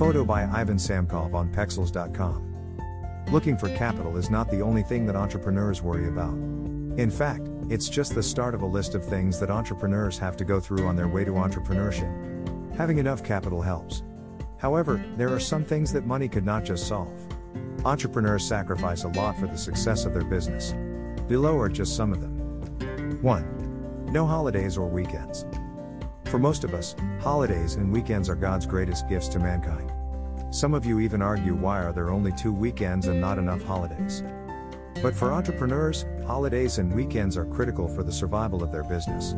Photo by Ivan Samkov on Pexels.com. Looking for capital is not the only thing that entrepreneurs worry about. In fact, it's just the start of a list of things that entrepreneurs have to go through on their way to entrepreneurship. Having enough capital helps. However, there are some things that money could not just solve. Entrepreneurs sacrifice a lot for the success of their business. Below are just some of them. 1. No holidays or weekends. For most of us, holidays and weekends are God's greatest gifts to mankind. Some of you even argue why are there only two weekends and not enough holidays? But for entrepreneurs, holidays and weekends are critical for the survival of their business.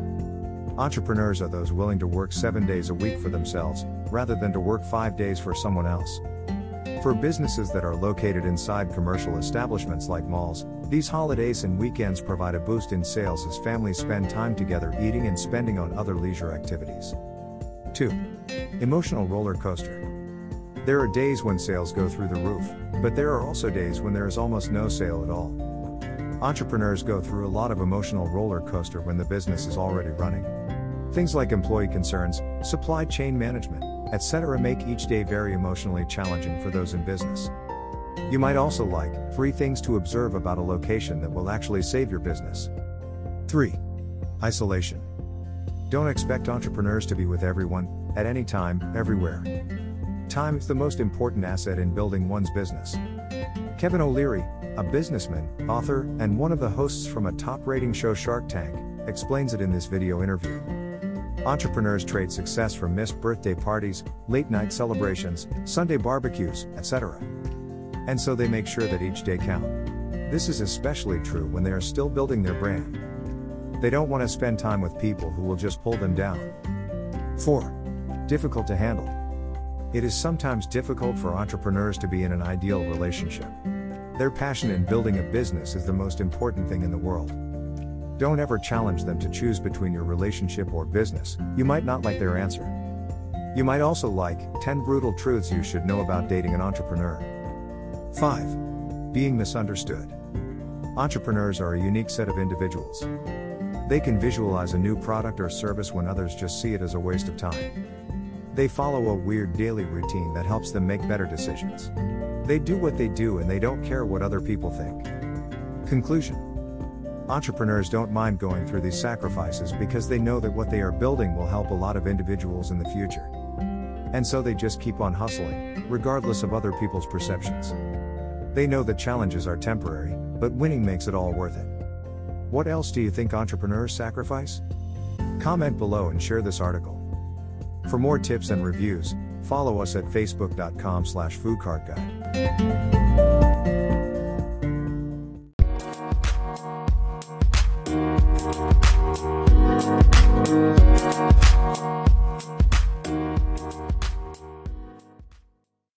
Entrepreneurs are those willing to work seven days a week for themselves, rather than to work five days for someone else. For businesses that are located inside commercial establishments like malls, these holidays and weekends provide a boost in sales as families spend time together eating and spending on other leisure activities. 2. Emotional roller coaster. There are days when sales go through the roof, but there are also days when there is almost no sale at all. Entrepreneurs go through a lot of emotional roller coaster when the business is already running. Things like employee concerns, supply chain management, etc. make each day very emotionally challenging for those in business. You might also like three things to observe about a location that will actually save your business. 3. Isolation. Don't expect entrepreneurs to be with everyone, at any time, everywhere. Time is the most important asset in building one's business. Kevin O'Leary, a businessman, author, and one of the hosts from a top rating show Shark Tank, explains it in this video interview. Entrepreneurs trade success for missed birthday parties, late night celebrations, Sunday barbecues, etc. And so they make sure that each day count. This is especially true when they are still building their brand. They don't want to spend time with people who will just pull them down. 4. Difficult to handle. It is sometimes difficult for entrepreneurs to be in an ideal relationship. Their passion in building a business is the most important thing in the world. Don't ever challenge them to choose between your relationship or business, you might not like their answer. You might also like 10 brutal truths you should know about dating an entrepreneur. 5. Being misunderstood. Entrepreneurs are a unique set of individuals. They can visualize a new product or service when others just see it as a waste of time. They follow a weird daily routine that helps them make better decisions. They do what they do and they don't care what other people think. Conclusion Entrepreneurs don't mind going through these sacrifices because they know that what they are building will help a lot of individuals in the future. And so they just keep on hustling, regardless of other people's perceptions. They know that challenges are temporary, but winning makes it all worth it. What else do you think entrepreneurs sacrifice? Comment below and share this article. For more tips and reviews, follow us at facebook.com slash foodcartguide.